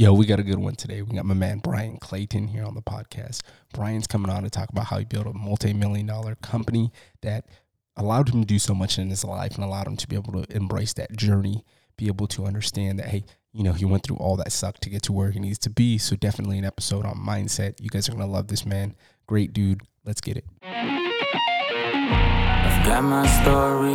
Yo, we got a good one today. We got my man Bryan Clayton here on the podcast. Bryan's coming on to talk about how he built a multi million dollar company that allowed him to do so much in his life and allowed him to be able to embrace that journey, be able to understand that, hey, you know, he went through all that suck to get to where he needs to be. So, definitely an episode on mindset. You guys are going to love this man. Great dude. Let's get it. I've got my story,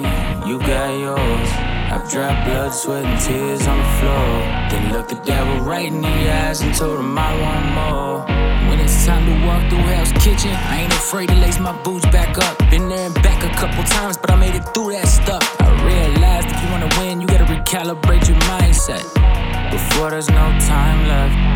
you got yours. I've dropped blood, sweat, and tears on the floor. Then looked the devil right in the eyes and told him I want more. When it's time to walk through Hell's Kitchen, I ain't afraid to lace my boots back up. Been there and back a couple times, but I made it through that stuff. I realized if you wanna win, you gotta recalibrate your mindset. Before there's no time left.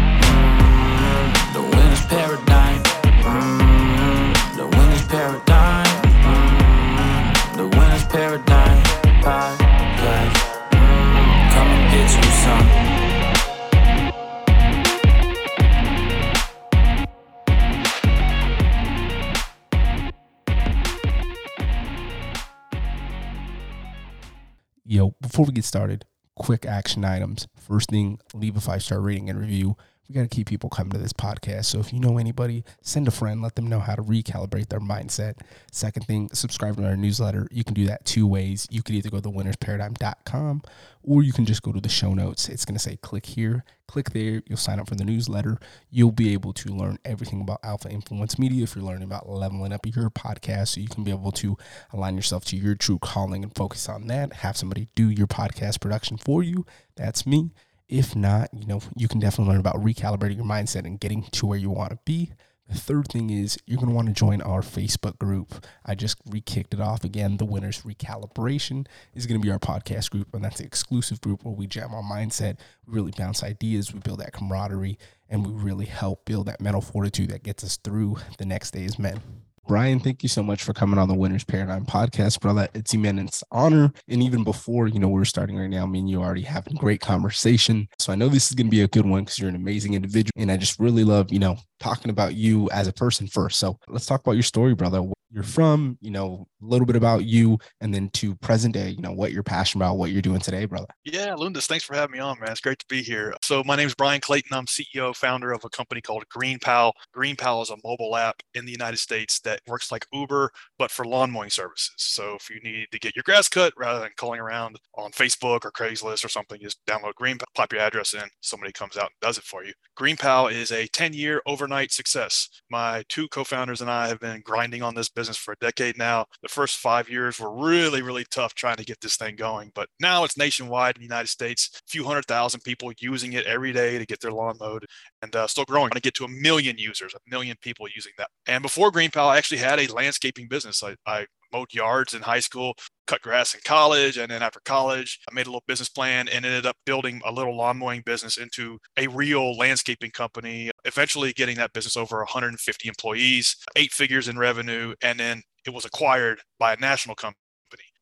Before we get started, quick action items. First thing, leave a five star rating and review we got to keep people coming to this podcast. So if you know anybody, send a friend, let them know how to recalibrate their mindset. Second thing, subscribe to our newsletter. You can do that two ways. You can either go to the winnersparadigm.com or you can just go to the show notes. It's going to say click here, click there. You'll sign up for the newsletter. You'll be able to learn everything about Alpha Influence Media if you're learning about leveling up your podcast. So you can be able to align yourself to your true calling and focus on that. Have somebody do your podcast production for you. That's me. If not, you know, you can definitely learn about recalibrating your mindset and getting to where you want to be. The third thing is you're going to want to join our Facebook group. I just re-kicked it off again. The winners recalibration is going to be our podcast group, and that's the exclusive group where we jam on mindset, we really bounce ideas, we build that camaraderie, and we really help build that mental fortitude that gets us through the next day's men. Bryan, thank you so much for coming on the Winners Paradigm podcast, brother. It's immense honor. And even before, you know, we're starting right now, me and you already having great conversation. So I know this is going to be a good one because you're an amazing individual. And I just really love, you know, talking about you as a person first. So let's talk about your story, brother you're from, you know, a little bit about you, and then to present day, you know, what you're passionate about, what you're doing today, brother. Yeah, Lundis, thanks for having me on, man. It's great to be here. So my name is Bryan Clayton. I'm CEO, founder of a company called GreenPal. GreenPal is a mobile app in the United States that works like Uber, but for lawn mowing services. So if you need to get your grass cut, rather than calling around on Facebook or Craigslist or something, just download GreenPal, pop your address in, somebody comes out and does it for you. GreenPal is a 10-year overnight success. My two co-founders and I have been grinding on this business for a decade now. The first five years were really, really tough trying to get this thing going, but now it's nationwide in the United States. A few hundred thousand people using it every day to get their lawn mowed, and uh, still growing. To get to a million users, a million people using that. And before GreenPal, I actually had a landscaping business. I, I mowed yards in high school, cut grass in college. And then after college, I made a little business plan and ended up building a little lawn mowing business into a real landscaping company, eventually getting that business over 150 employees, eight figures in revenue. And then it was acquired by a national company.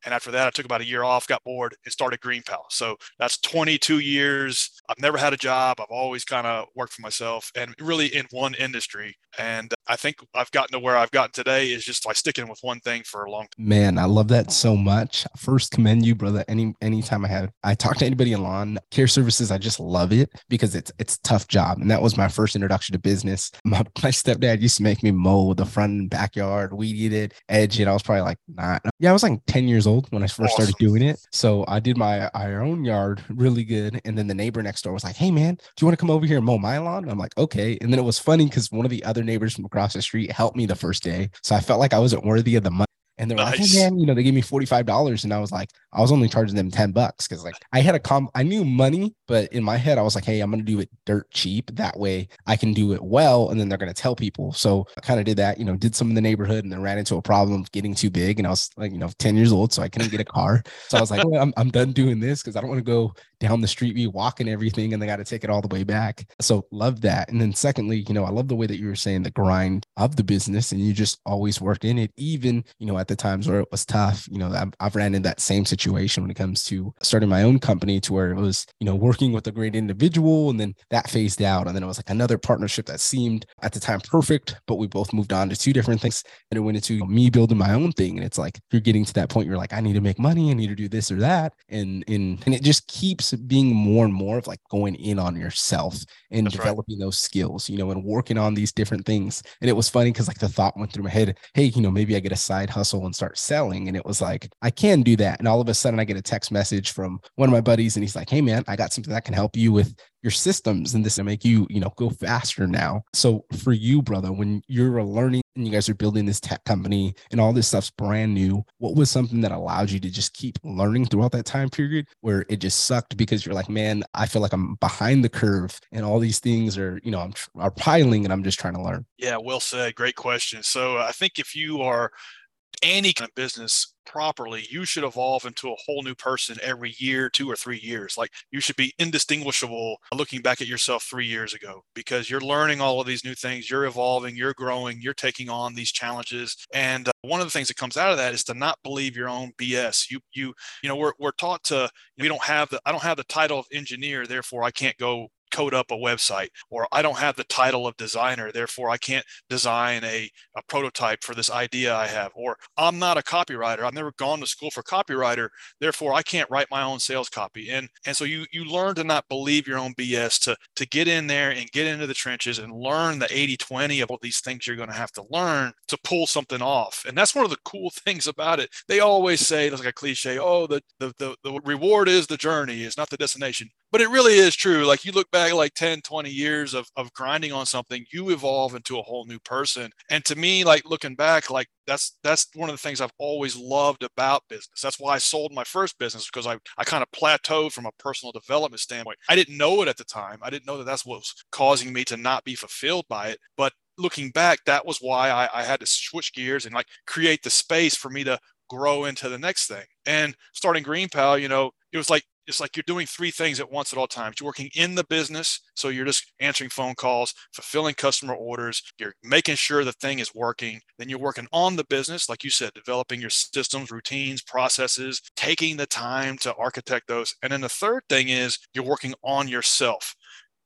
And after that, I took about a year off, got bored, and started Green GreenPal. So that's 22 years. I've never had a job. I've always kind of worked for myself and really in one industry. And I think I've gotten to where I've gotten today is just like sticking with one thing for a long time. Man, I love that so much. First, commend you, brother. Any anytime I have I talk to anybody in lawn care services, I just love it because it's it's tough job. And that was my first introduction to business. My, my stepdad used to make me mow the front and backyard, weed it, edge it. I was probably like not yeah, I was like 10 years old when I first awesome. started doing it. So I did my our own yard really good. And then the neighbor next door was like, Hey man, do you want to come over here and mow my lawn? I'm like, okay. And then it was funny because one of the other neighbors from across the street helped me the first day. So I felt like I wasn't worthy of the money. And they're oh, nice. like, hey man, you know, they gave me $45. And I was like, I was only charging them 10 bucks because like I had a comp, I knew money, but in my head, I was like, hey, I'm going to do it dirt cheap. That way I can do it well. And then they're going to tell people. So I kind of did that, you know, did some in the neighborhood and then ran into a problem of getting too big. And I was like, you know, 10 years old. So I couldn't get a car. So I was like, oh, I'm, I'm done doing this because I don't want to go down the street, be walking everything and they got to take it all the way back. So love that. And then secondly, you know, I love the way that you were saying the grind of the business and you just always worked in it, even, you know, at the times where it was tough. You know, I've, I've ran into that same situation when it comes to starting my own company to where it was, you know, working with a great individual and then that phased out. And then it was like another partnership that seemed at the time perfect, but we both moved on to two different things. And it went into me building my own thing. And it's like, you're getting to that point, you're like, I need to make money. I need to do this or that. And, and, and it just keeps being more and more of like going in on yourself and That's developing right. those skills, you know, and working on these different things. And it was funny because like the thought went through my head, hey, you know, maybe I get a side hustle and start selling. And it was like, I can do that. And all of a sudden I get a text message from one of my buddies and he's like, hey man, I got something that can help you with your systems and this will make you, you know, go faster now. So for you, brother, when you're learning and you guys are building this tech company and all this stuff's brand new, what was something that allowed you to just keep learning throughout that time period where it just sucked because you're like, man, I feel like I'm behind the curve and all these things are, you know, I'm are piling and I'm just trying to learn. Yeah, well said. Great question. So uh, I think if you are any kind of business properly, you should evolve into a whole new person every year, two or three years. Like you should be indistinguishable looking back at yourself three years ago because you're learning all of these new things, you're evolving, you're growing, you're taking on these challenges. And uh, one of the things that comes out of that is to not believe your own BS. You, you, you know, we're, we're taught to, we don't have the, I don't have the title of engineer, therefore I can't go code up a website or i don't have the title of designer therefore i can't design a, a prototype for this idea i have or i'm not a copywriter i've never gone to school for copywriter therefore i can't write my own sales copy. And and so you you learn to not believe your own bs to to get in there and get into the trenches and learn the 80 20 of all these things you're going to have to learn to pull something off. And that's one of the cool things about it. They always say it's like a cliche oh the the, the, the reward is the journey is not the destination. But it really is true. Like you look back like 10 20 years of, of grinding on something you evolve into a whole new person. And to me like looking back like that's that's one of the things i've always loved about business. That's why i sold my first business because i, I kind of plateaued from a personal development standpoint. I didn't know it at the time. I didn't know that that's what was causing me to not be fulfilled by it. But looking back that was why I, I had to switch gears and like create the space for me to grow into the next thing. And starting Green GreenPal you know it was like it's like you're doing three things at once at all times. You're working in the business, so you're just answering phone calls, fulfilling customer orders, you're making sure the thing is working. Then you're working on the business, like you said, developing your systems, routines, processes, taking the time to architect those. And then the third thing is you're working on yourself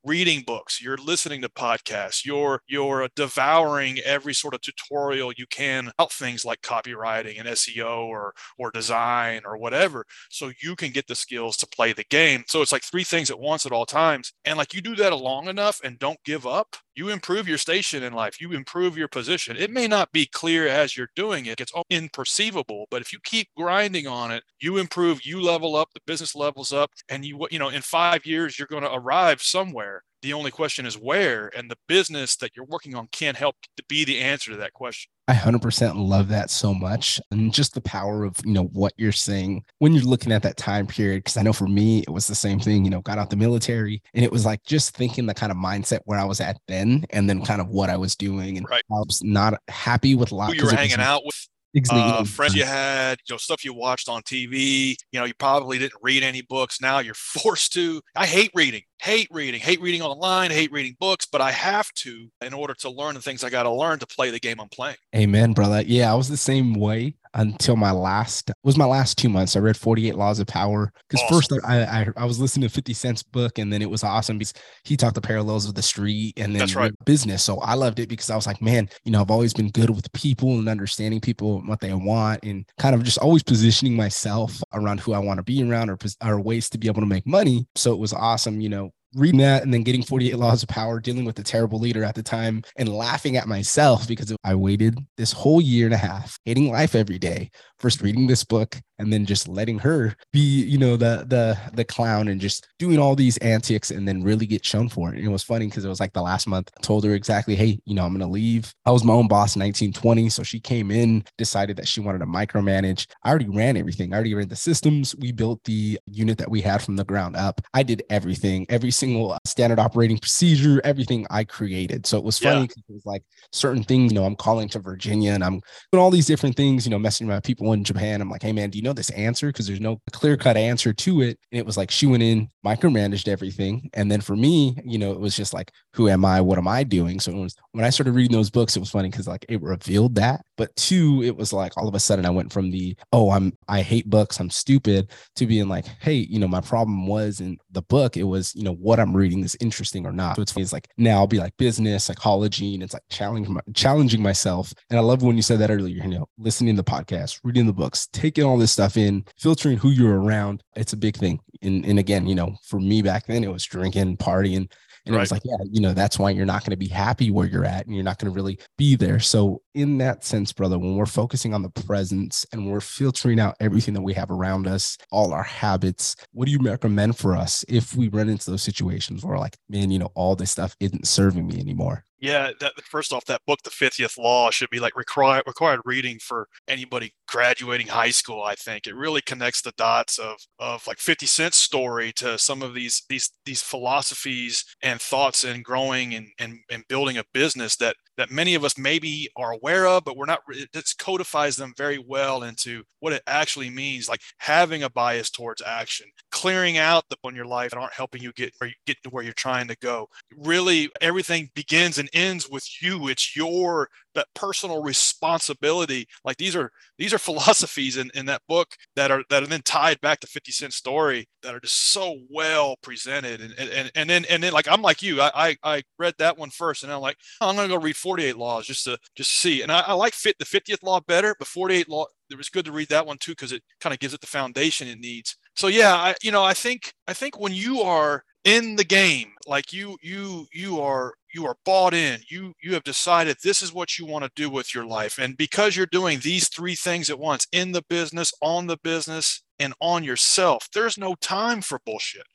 reading books you're listening to podcasts you're you're devouring every sort of tutorial you can about things like copywriting and seo or or design or whatever so you can get the skills to play the game. So it's like three things at once at all times and like you do that long enough and don't give up you improve your station in life you improve your position. It may not be clear as you're doing it it's all imperceivable but if you keep grinding on it you improve you level up the business levels up and you you know in 5 years you're going to arrive somewhere the only question is where, and the business that you're working on can help to be the answer to that question. I 100% love that so much. And just the power of, you know, what you're saying when you're looking at that time period. Cause I know for me, it was the same thing, you know, got out the military and it was like just thinking the kind of mindset where I was at then and then kind of what I was doing. And right. I was not happy with a lot. Who you were hanging was, out with Exactly. Uh, friends you had, you know, stuff you watched on TV. You know, you probably didn't read any books. Now you're forced to. I hate reading, hate reading, hate reading online, hate reading books, but I have to in order to learn the things I got to learn to play the game I'm playing. Amen, brother. Yeah, I was the same way until my last was my last two months. I read 48 Laws of Power because awesome. first I, I, I was listening to 50 Cent's book and then it was awesome because he talked the parallels of the street and then right. business. So I loved it because I was like, man, you know, I've always been good with people and understanding people and what they want and kind of just always positioning myself around who I want to be around or, or ways to be able to make money. So it was awesome, you know, reading that and then getting 48 laws of power dealing with a terrible leader at the time and laughing at myself because i waited this whole year and a half hating life every day first reading this book and then just letting her be you know the the the clown and just doing all these antics and then really get shown for it. And it was funny because it was like the last month I told her exactly hey you know i'm gonna leave. I was my own boss in 1920 so she came in decided that she wanted to micromanage. I already ran everything. I already ran the systems. We built the unit that we had from the ground up. I did everything every single uh, standard operating procedure, everything I created. So it was funny because yeah. it was like certain things, you know, I'm calling to Virginia and I'm doing all these different things, you know, messaging my people in Japan. I'm like, hey man, do you know this answer? Because there's no clear cut answer to it. And it was like she went in, micromanaged everything. And then for me, you know, it was just like, who am I? What am I doing? So it was when I started reading those books, it was funny because like it revealed that. But two, it was like all of a sudden I went from the, oh, I'm I hate books, I'm stupid, to being like, hey, you know, my problem was in the book, it was, you know, what I'm reading is interesting or not. So it's, it's like now I'll be like business, psychology, and it's like challenging challenging myself. And I love when you said that earlier, you know, listening to the podcast, reading the books, taking all this stuff in, filtering who you're around. It's a big thing. And and again, you know, for me back then, it was drinking, partying, and right. it was like, yeah, you know, that's why you're not going to be happy where you're at and you're not going to really be there. So, in that sense, brother, when we're focusing on the presence and we're filtering out everything that we have around us, all our habits, what do you recommend for us if we run into those situations where, like, man, you know, all this stuff isn't serving me anymore? Yeah, that first off, that book, The 50th Law, should be like required required reading for anybody graduating high school. I think it really connects the dots of of like 50 Cent's story to some of these these these philosophies and thoughts and growing and and, and building a business that that many of us maybe are aware of, but we're not. It codifies them very well into what it actually means, like having a bias towards action, clearing out the in your life that aren't helping you get where you get to where you're trying to go. Really, everything begins and ends with you. It's your that personal responsibility. Like these are these are philosophies in, in that book that are that are then tied back to 50 Cent story that are just so well presented. And and and then and then like I'm like you, I I, I read that one first and I'm like, I'm gonna go read 48 laws just to just see. And I, I like fit the 50th law better, but 48 law it was good to read that one too because it kind of gives it the foundation it needs. So yeah, I you know I think I think when you are in the game like you you you are you are bought in you you have decided this is what you want to do with your life and because you're doing these three things at once in the business on the business and on yourself. There's no time for bullshit.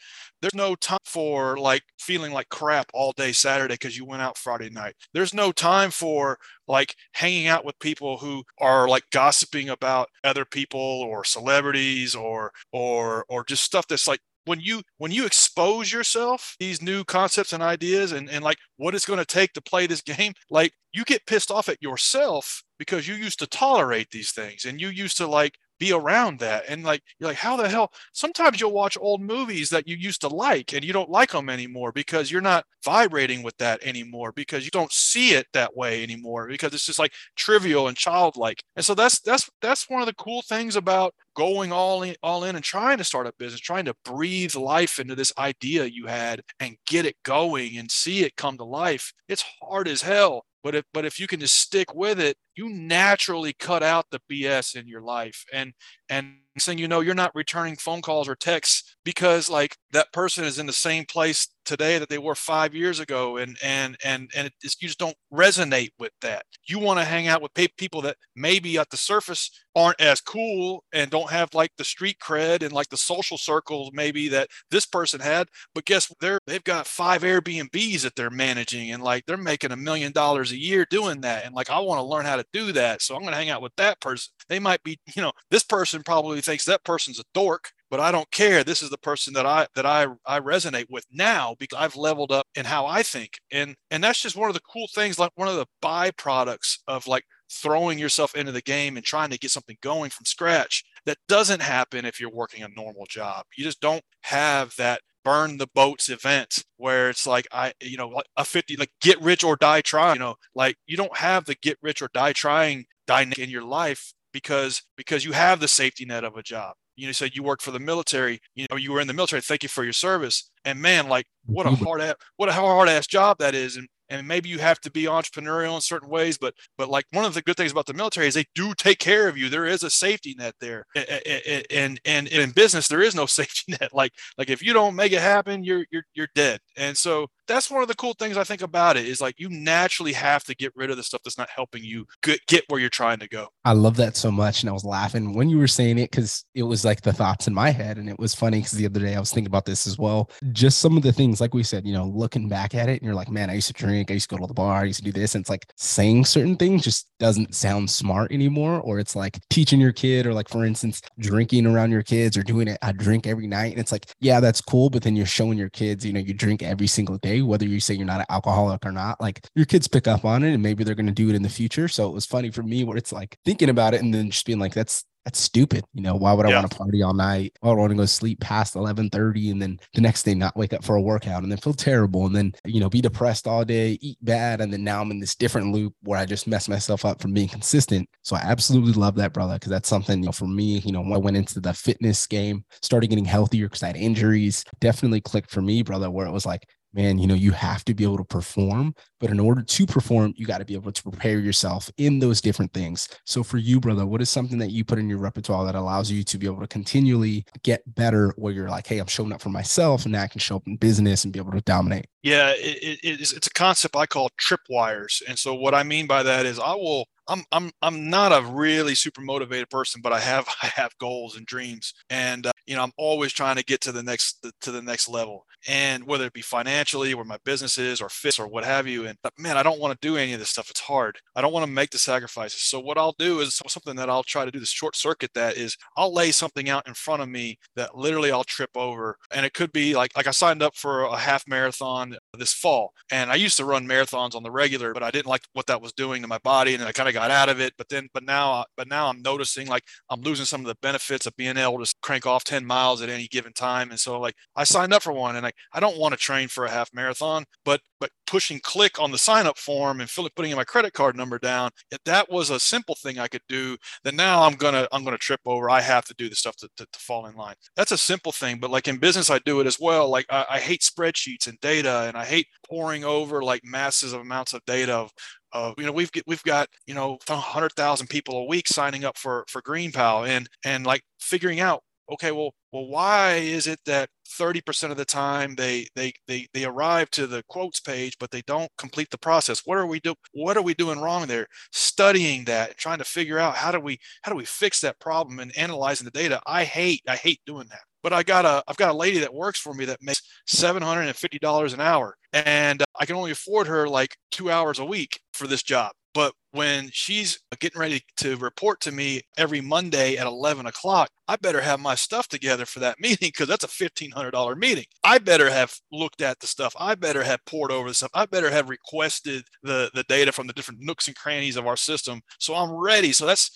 There's no time for like feeling like crap all day saturday because you went out friday night. There's no time for like hanging out with people who are like gossiping about other people or celebrities or or or just stuff that's like when you when you expose yourself these new concepts and ideas and, and like what it's going to take to play this game like you get pissed off at yourself because you used to tolerate these things and you used to like be around that. And like you're like how the hell? Sometimes you'll watch old movies that you used to like and you don't like them anymore because you're not vibrating with that anymore because you don't see it that way anymore because it's just like trivial and childlike. And so that's that's that's one of the cool things about going all in all in and trying to start a business trying to breathe life into this idea you had and get it going and see it come to life. It's hard as hell but if but if you can just stick with it, you naturally cut out the BS in your life. And and saying you know you're not returning phone calls or texts because like that person is in the same place today that they were five years ago. And and and and it, you just don't resonate with that. You want to hang out with people that maybe at the surface aren't as cool and don't have like the street cred and like the social circles maybe that this person had. But guess they're they've got five airbnbs that they're managing and like they're making a million dollars a year doing that. And like i want to learn how to do that so i'm going to hang out with that person they might be you know this person probably thinks that person's a dork but I don't care. This is the person that I that I I resonate with now because I've leveled up in how I think. And and that's just one of the cool things, like one of the byproducts of like throwing yourself into the game and trying to get something going from scratch. That doesn't happen if you're working a normal job. You just don't have that burn the boats event where it's like I, you know, a 50, like get rich or die trying, you know, like you don't have the get rich or die trying dynamic in your life because because you have the safety net of a job you know, said you worked for the military, you know, you were in the military. Thank you for your service. And man, like what a mm-hmm. hard ass, what a hard ass job that is. And and maybe you have to be entrepreneurial in certain ways but but like one of the good things about the military is they do take care of you there is a safety net there and and, and in business there is no safety net like like if you don't make it happen you're you're you're dead and so that's one of the cool things I think about it is like you naturally have to get rid of the stuff that's not helping you get, get where you're trying to go. I love that so much. And I was laughing when you were saying it because it was like the thoughts in my head. And it was funny because the other day I was thinking about this as well. Just some of the things, like we said, you know, looking back at it and you're like, man, I used to drink drink. I used to go to the bar. I used to do this. And it's like saying certain things just doesn't sound smart anymore. Or it's like teaching your kid, or like, for instance, drinking around your kids or doing it. I drink every night. And it's like, yeah, that's cool. But then you're showing your kids, you know, you drink every single day, whether you say you're not an alcoholic or not. Like your kids pick up on it and maybe they're going to do it in the future. So it was funny for me where it's like thinking about it and then just being like, that's that's stupid. You know, why would I yeah. want to party all night? Why would I want to go sleep past 1130 and then the next day not wake up for a workout and then feel terrible and then, you know, be depressed all day, eat bad. And then now I'm in this different loop where I just mess myself up from being consistent. So I absolutely love that, brother, because that's something, you know, for me, you know, when I went into the fitness game, started getting healthier because I had injuries, definitely clicked for me, brother, where it was like, man, you know, you have to be able to perform. But in order to perform, you got to be able to prepare yourself in those different things. So for you, brother, what is something that you put in your repertoire that allows you to be able to continually get better where you're like, hey, I'm showing up for myself and now I can show up in business and be able to dominate? Yeah, it, it, it's, it's a concept I call tripwires. And so what I mean by that is I will I'm I'm I'm not a really super motivated person, but I have I have goals and dreams, and uh, you know I'm always trying to get to the next to the next level, and whether it be financially, where my business is, or fits, or what have you. And man, I don't want to do any of this stuff. It's hard. I don't want to make the sacrifices. So what I'll do is something that I'll try to do. The short circuit that is, I'll lay something out in front of me that literally I'll trip over, and it could be like like I signed up for a half marathon this fall, and I used to run marathons on the regular, but I didn't like what that was doing to my body, and I kind of got out of it. But then, but now, uh, but now I'm noticing like I'm losing some of the benefits of being able to crank off 10 miles at any given time. And so like I signed up for one and I don't want to train for a half marathon, but but pushing click on the sign up form and putting in my credit card number down, that was a simple thing I could do, then now I'm gonna I'm gonna trip over. I have to do the stuff to, to, to fall in line. That's a simple thing, but like in business, I do it as well. Like I, I hate spreadsheets and data, and I hate pouring over like massive amounts of data of uh, you know we've we've got you know 100,000 people a week signing up for for GreenPal and and like figuring out okay well well why is it that 30% of the time they they they they arrive to the quotes page but they don't complete the process? What are we do what are we doing wrong there? Studying that trying to figure out how do we how do we fix that problem and analyzing the data? I hate i hate doing that. But I got a I've got a lady that works for me that makes seven hundred and fifty dollars an hour, and uh, I can only afford her like two hours a week for this job. But when she's getting ready to report to me every Monday at 11 o'clock, I better have my stuff together for that meeting because that's a $1,500 meeting. I better have looked at the stuff. I better have poured over the stuff. I better have requested the, the data from the different nooks and crannies of our system. So I'm ready. So that's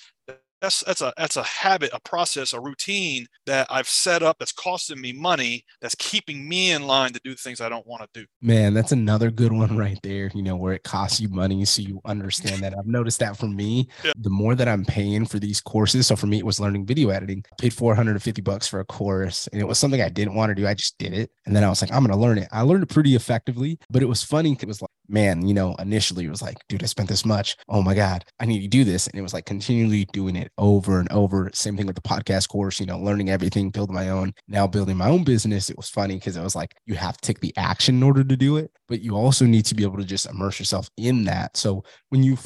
that's that's a that's a habit a process a routine that i've set up that's costing me money that's keeping me in line to do things i don't want to do. Man that's another good one right there you know where it costs you money so you understand that. I've noticed that for me yeah. the more that i'm paying for these courses so for me it was learning video editing. I paid 450 bucks for a course and it was something i didn't want to do i just did it and then i was like i'm going to learn it. I learned it pretty effectively but it was funny it was like man you know initially it was like dude i spent this much oh my god i need to do this and it was like continually doing it over and over. Same thing with the podcast course, you know, learning everything, building my own. Now building my own business, it was funny because it was like you have to take the action in order to do it, but you also need to be able to just immerse yourself in that. So when you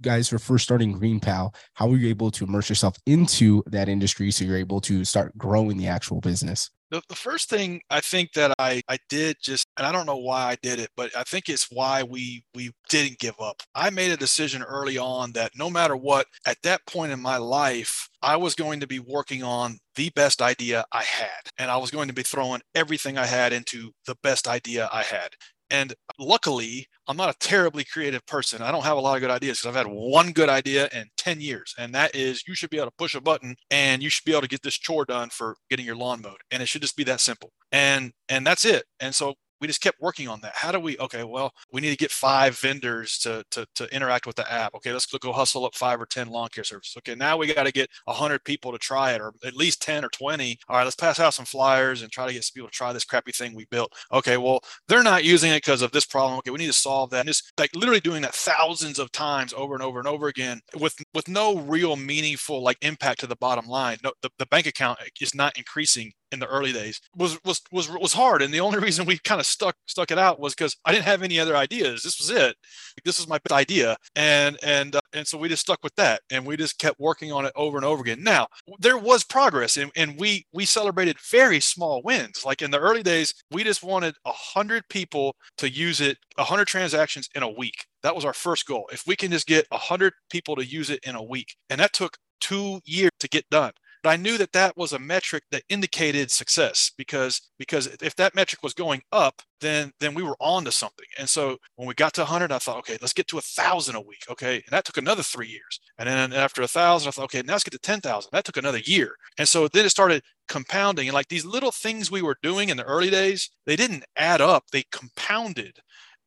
guys were first starting Green GreenPal, how were you able to immerse yourself into that industry so you're able to start growing the actual business? The, the first thing I think that I, I did just, and I don't know why I did it, but I think it's why we we didn't give up. I made a decision early on that no matter what, at that point in my life, I was going to be working on the best idea I had. And I was going to be throwing everything I had into the best idea I had. And luckily, I'm not a terribly creative person. I don't have a lot of good ideas because I've had one good idea in 10 years. And that is you should be able to push a button and you should be able to get this chore done for getting your lawn mowed. And it should just be that simple. And and that's it. And so we just kept working on that. How do we? Okay, well, we need to get five vendors to to, to interact with the app. Okay, let's go hustle up five or ten lawn care services. Okay, now we got to get hundred people to try it, or at least ten or twenty. All right, let's pass out some flyers and try to get some people to try this crappy thing we built. Okay, well, they're not using it because of this problem. Okay, we need to solve that. And just like literally doing that thousands of times over and over and over again with with no real meaningful like impact to the bottom line. No, the, the bank account is not increasing in the early days was was was was hard. And the only reason we kind of stuck stuck it out was because i didn't have any other ideas. This was it. This was my idea. And and uh, and so we just stuck with that. And we just kept working on it over and over again. Now there was progress and, and we we celebrated very small wins. Like in the early days we just wanted a hundred people to use it a hundred transactions in a week. That was our first goal. If we can just get a hundred people to use it in a week. And that took two years to get done but I knew that that was a metric that indicated success because because if that metric was going up, then then we were on to something. And so when we got to 100, I thought, okay, let's get to a thousand a week. Okay, and that took another three years. And then after a thousand, I thought, okay, now let's get to 10,000. That took another year. And so then it started compounding. And like these little things we were doing in the early days, they didn't add up; they compounded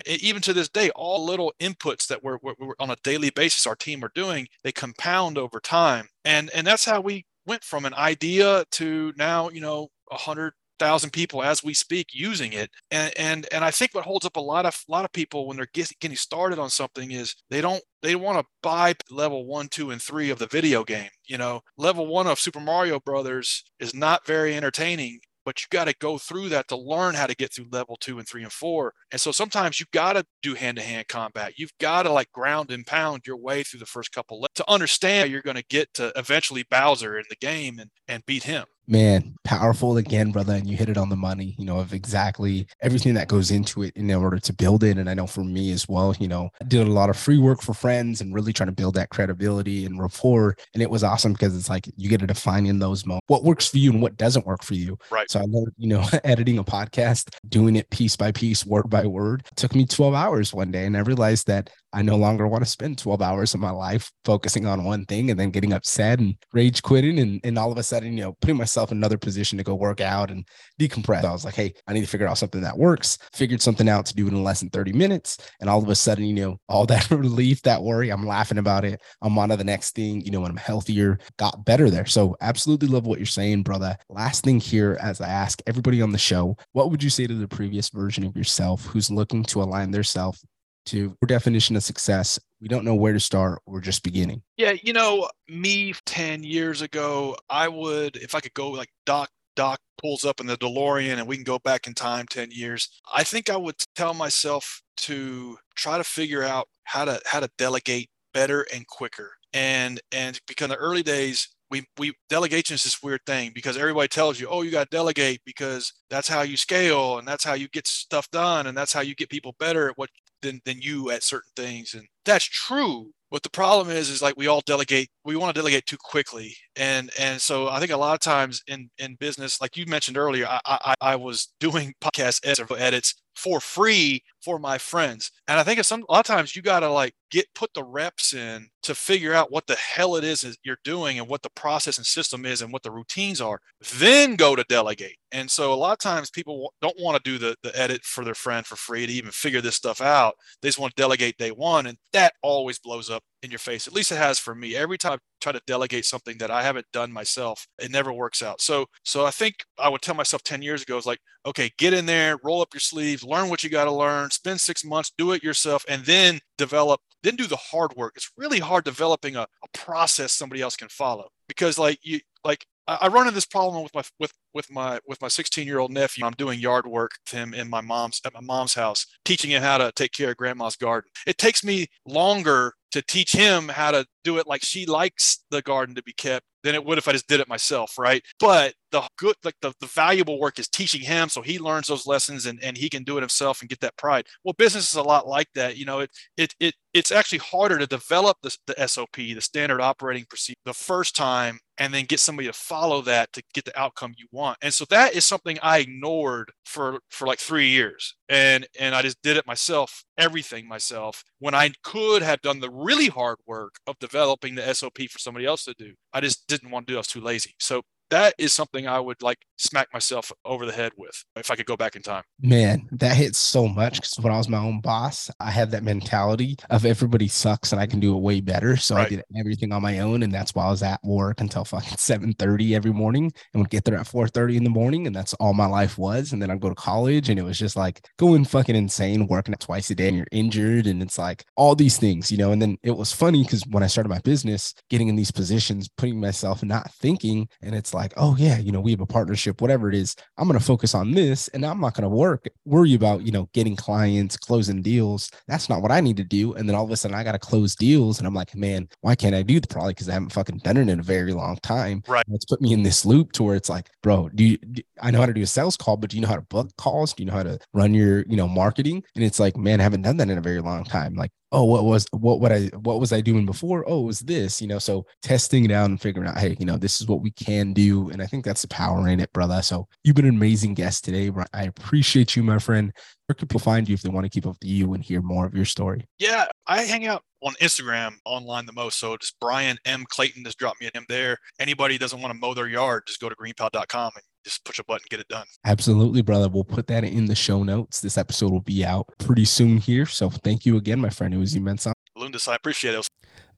even to this day, all little inputs that we're, we're, on a daily basis, our team are doing, they compound over time. And, and that's how we went from an idea to now, you know, a hundred thousand people as we speak using it. And, and and I think what holds up a lot of a lot of people when they're getting started on something is they don't they want to buy level one, two, and three of the video game. You know, level one of Super Mario Brothers is not very entertaining but you got to go through that to learn how to get through level two and three and four. And so sometimes you've got to do hand to hand combat. You've got to like ground and pound your way through the first couple to understand you're going to get to eventually Bowser in the game and, and beat him man powerful again brother and you hit it on the money you know of exactly everything that goes into it in order to build it. And i know for me as well you know i did a lot of free work for friends and really trying to build that credibility and rapport. And it was awesome because it's like you get to define in those moments what works for you and what doesn't work for you. Right. So i learned you know editing a podcast doing it piece by piece word by word. Took me 12 hours one day and i realized that I no longer want to spend 12 hours of my life focusing on one thing and then getting upset and rage quitting and, and all of a sudden, you know, putting myself in another position to go work out and decompress. I was like, hey, I need to figure out something that works. Figured something out to do it in less than 30 minutes. And all of a sudden, you know, all that relief, that worry, I'm laughing about it. I'm on to the next thing, you know, when I'm healthier, got better there. So absolutely love what you're saying, brother. Last thing here, as I ask everybody on the show, what would you say to the previous version of yourself who's looking to align their self to our definition of success. We don't know where to start. We're just beginning. Yeah, you know, me 10 years ago, I would, if I could go like Doc, Doc pulls up in the DeLorean and we can go back in time 10 years, I think I would tell myself to try to figure out how to how to delegate better and quicker. And and because in the early days, we we delegation is this weird thing because everybody tells you, oh, you got to delegate because that's how you scale and that's how you get stuff done and that's how you get people better at what than than you at certain things. And that's true. What the problem is is like we all delegate. We want to delegate too quickly, and and so I think a lot of times in in business, like you mentioned earlier, I I, I was doing podcast edits for free for my friends. And I think it's some a lot of times you gotta like get put the reps in to figure out what the hell it is you're doing and what the process and system is and what the routines are. Then go to delegate. And so a lot of times people don't want to do the, the edit for their friend for free to even figure this stuff out. They just want to delegate day one. And that always blows up in your face. At least it has for me. Every time I try to delegate something that I haven't done myself, it never works out. So so I think I would tell myself 10 years ago is like, okay, get in there, roll up your sleeves, learn what you got to learn, spend six months, do it yourself, and then develop, then do the hard work. It's really hard developing a, a process somebody else can follow because like you like I run into this problem with my with with my with my 16 year old nephew. I'm doing yard work with him in my mom's at my mom's house, teaching him how to take care of grandma's garden. It takes me longer to teach him how to do it like she likes the garden to be kept than it would if I just did it myself, right? But the good, like the, the valuable work is teaching him so he learns those lessons and, and he can do it himself and get that pride. Well, business is a lot like that. You know, it it it it's actually harder to develop the, the SOP, the standard operating procedure, the first time and then get somebody to follow that to get the outcome you want. And so that is something I ignored for for like 3 years. And and I just did it myself, everything myself when I could have done the really hard work of developing the SOP for somebody else to do. I just didn't want to do. I was too lazy. So that is something I would like smack myself over the head with if I could go back in time. Man, that hits so much because when I was my own boss, I had that mentality of everybody sucks and I can do it way better. So right. I did everything on my own, and that's why I was at work until fucking seven thirty every morning, and would get there at four thirty in the morning, and that's all my life was. And then I'd go to college, and it was just like going fucking insane, working at twice a day, and you're injured, and it's like all these things, you know. And then it was funny because when I started my business, getting in these positions, putting myself not thinking, and it's like like, oh yeah, you know, we have a partnership, whatever it is. I'm going to focus on this and I'm not going to work, worry about, you know, getting clients, closing deals. That's not what I need to do. And then all of a sudden I got to close deals. And I'm like, man, why can't I do that? Probably because I haven't fucking done it in a very long time. Right. It's put me in this loop to where it's like, bro, do you, do, I know how to do a sales call, but do you know how to book calls? Do you know how to run your, you know, marketing? And it's like, man, I haven't done that in a very long time. Like, oh, what was what what I what was I doing before? Oh, it was this, you know. So testing it out and figuring out, hey, you know, this is what we can do. And I think that's the power in it, brother. So you've been an amazing guest today. I appreciate you, my friend. Where can people find you if they want to keep up with you and hear more of your story? Yeah, I hang out on Instagram online the most. So just Bryan M. Clayton, just drop me an M there. Anybody doesn't want to mow their yard, just go to greenpal.com and just push a button, get it done. Absolutely, brother. We'll put that in the show notes. This episode will be out pretty soon here. So thank you again, my friend. It was immense. Lundis, I appreciate it.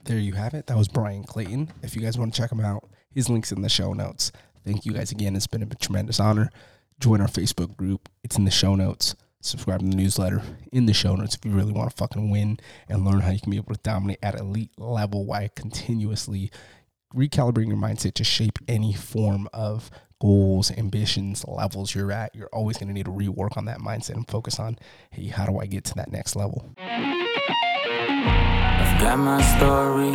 There you have it. That was Bryan Clayton. If you guys want to check him out, his link's in the show notes. Thank you guys again. It's been a tremendous honor. Join our Facebook group. It's in the show notes. Subscribe to the newsletter in the show notes if you really want to fucking win and learn how you can be able to dominate at elite level while continuously recalibrating your mindset to shape any form of goals, ambitions, levels you're at, you're always going to need to rework on that mindset and focus on, hey, how do I get to that next level? I've got my story,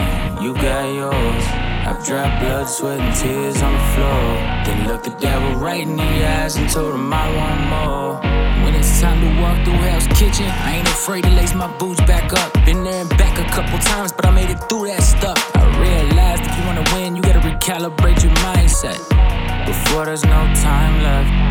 you got yours. I've dropped blood, sweat, and tears on the floor. Then looked the devil right in the eyes and told him I want more. When it's time to walk through Hell's Kitchen, I ain't afraid to lace my boots back up. Been there and back a couple times, but I made it through that stuff. I realized if you wanna win, you gotta recalibrate your mindset before there's no time left.